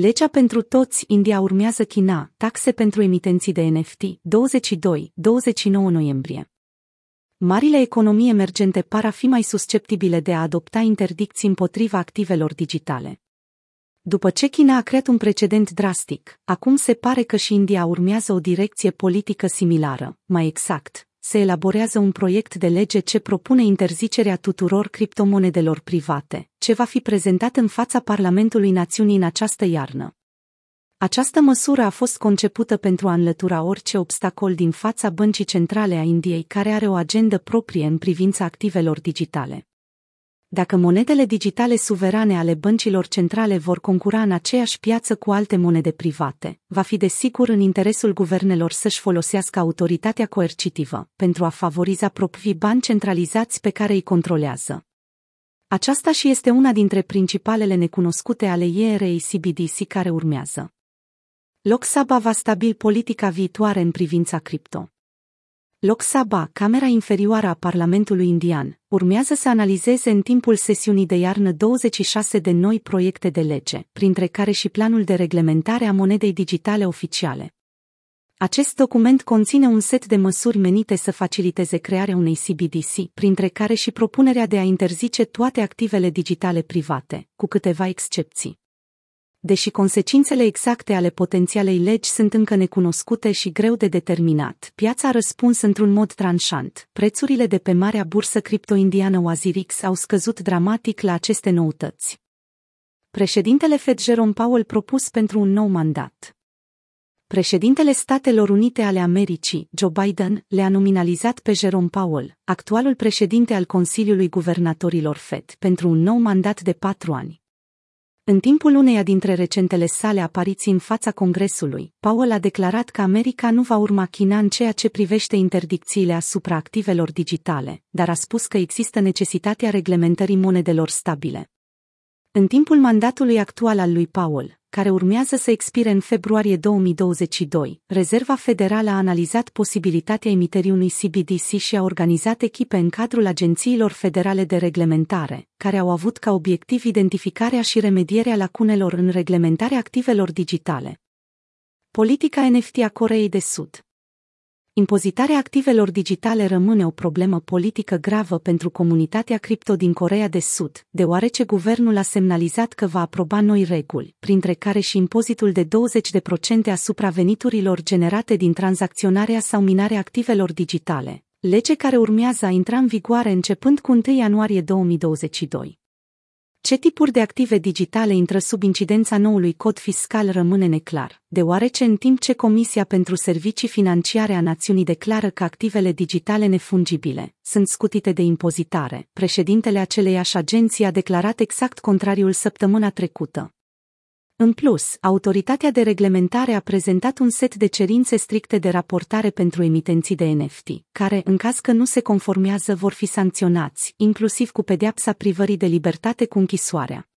Legea pentru toți, India urmează China, taxe pentru emitenții de NFT, 22-29 noiembrie. Marile economii emergente par a fi mai susceptibile de a adopta interdicții împotriva activelor digitale. După ce China a creat un precedent drastic, acum se pare că și India urmează o direcție politică similară, mai exact, se elaborează un proiect de lege ce propune interzicerea tuturor criptomonedelor private, ce va fi prezentat în fața Parlamentului Națiunii în această iarnă. Această măsură a fost concepută pentru a înlătura orice obstacol din fața Băncii Centrale a Indiei care are o agendă proprie în privința activelor digitale. Dacă monedele digitale suverane ale băncilor centrale vor concura în aceeași piață cu alte monede private, va fi desigur în interesul guvernelor să-și folosească autoritatea coercitivă pentru a favoriza proprii bani centralizați pe care îi controlează. Aceasta și este una dintre principalele necunoscute ale IRA CBDC care urmează. Lok Sabha va stabil politica viitoare în privința cripto. Lok Sabha, camera inferioară a Parlamentului indian, urmează să analizeze în timpul sesiunii de iarnă 26 de noi proiecte de lege, printre care și planul de reglementare a monedei digitale oficiale. Acest document conține un set de măsuri menite să faciliteze crearea unei CBDC, printre care și propunerea de a interzice toate activele digitale private, cu câteva excepții deși consecințele exacte ale potențialei legi sunt încă necunoscute și greu de determinat. Piața a răspuns într-un mod tranșant. Prețurile de pe marea bursă cripto-indiană Wazirix au scăzut dramatic la aceste noutăți. Președintele Fed Jerome Powell propus pentru un nou mandat. Președintele Statelor Unite ale Americii, Joe Biden, le-a nominalizat pe Jerome Powell, actualul președinte al Consiliului Guvernatorilor Fed, pentru un nou mandat de patru ani. În timpul uneia dintre recentele sale apariții în fața Congresului, Powell a declarat că America nu va urma China în ceea ce privește interdicțiile asupra activelor digitale, dar a spus că există necesitatea reglementării monedelor stabile. În timpul mandatului actual al lui Powell, care urmează să expire în februarie 2022, Rezerva Federală a analizat posibilitatea emiterii unui CBDC și a organizat echipe în cadrul agențiilor federale de reglementare, care au avut ca obiectiv identificarea și remedierea lacunelor în reglementarea activelor digitale. Politica NFT a Coreei de Sud Impozitarea activelor digitale rămâne o problemă politică gravă pentru comunitatea cripto din Corea de Sud, deoarece guvernul a semnalizat că va aproba noi reguli, printre care și impozitul de 20% asupra veniturilor generate din tranzacționarea sau minarea activelor digitale, lege care urmează a intra în vigoare începând cu 1 ianuarie 2022. Ce tipuri de active digitale intră sub incidența noului cod fiscal rămâne neclar, deoarece în timp ce Comisia pentru Servicii Financiare a Națiunii declară că activele digitale nefungibile sunt scutite de impozitare, președintele aceleiași agenții a declarat exact contrariul săptămâna trecută. În plus, autoritatea de reglementare a prezentat un set de cerințe stricte de raportare pentru emitenții de NFT, care, în caz că nu se conformează, vor fi sancționați, inclusiv cu pedeapsa privării de libertate cu închisoarea.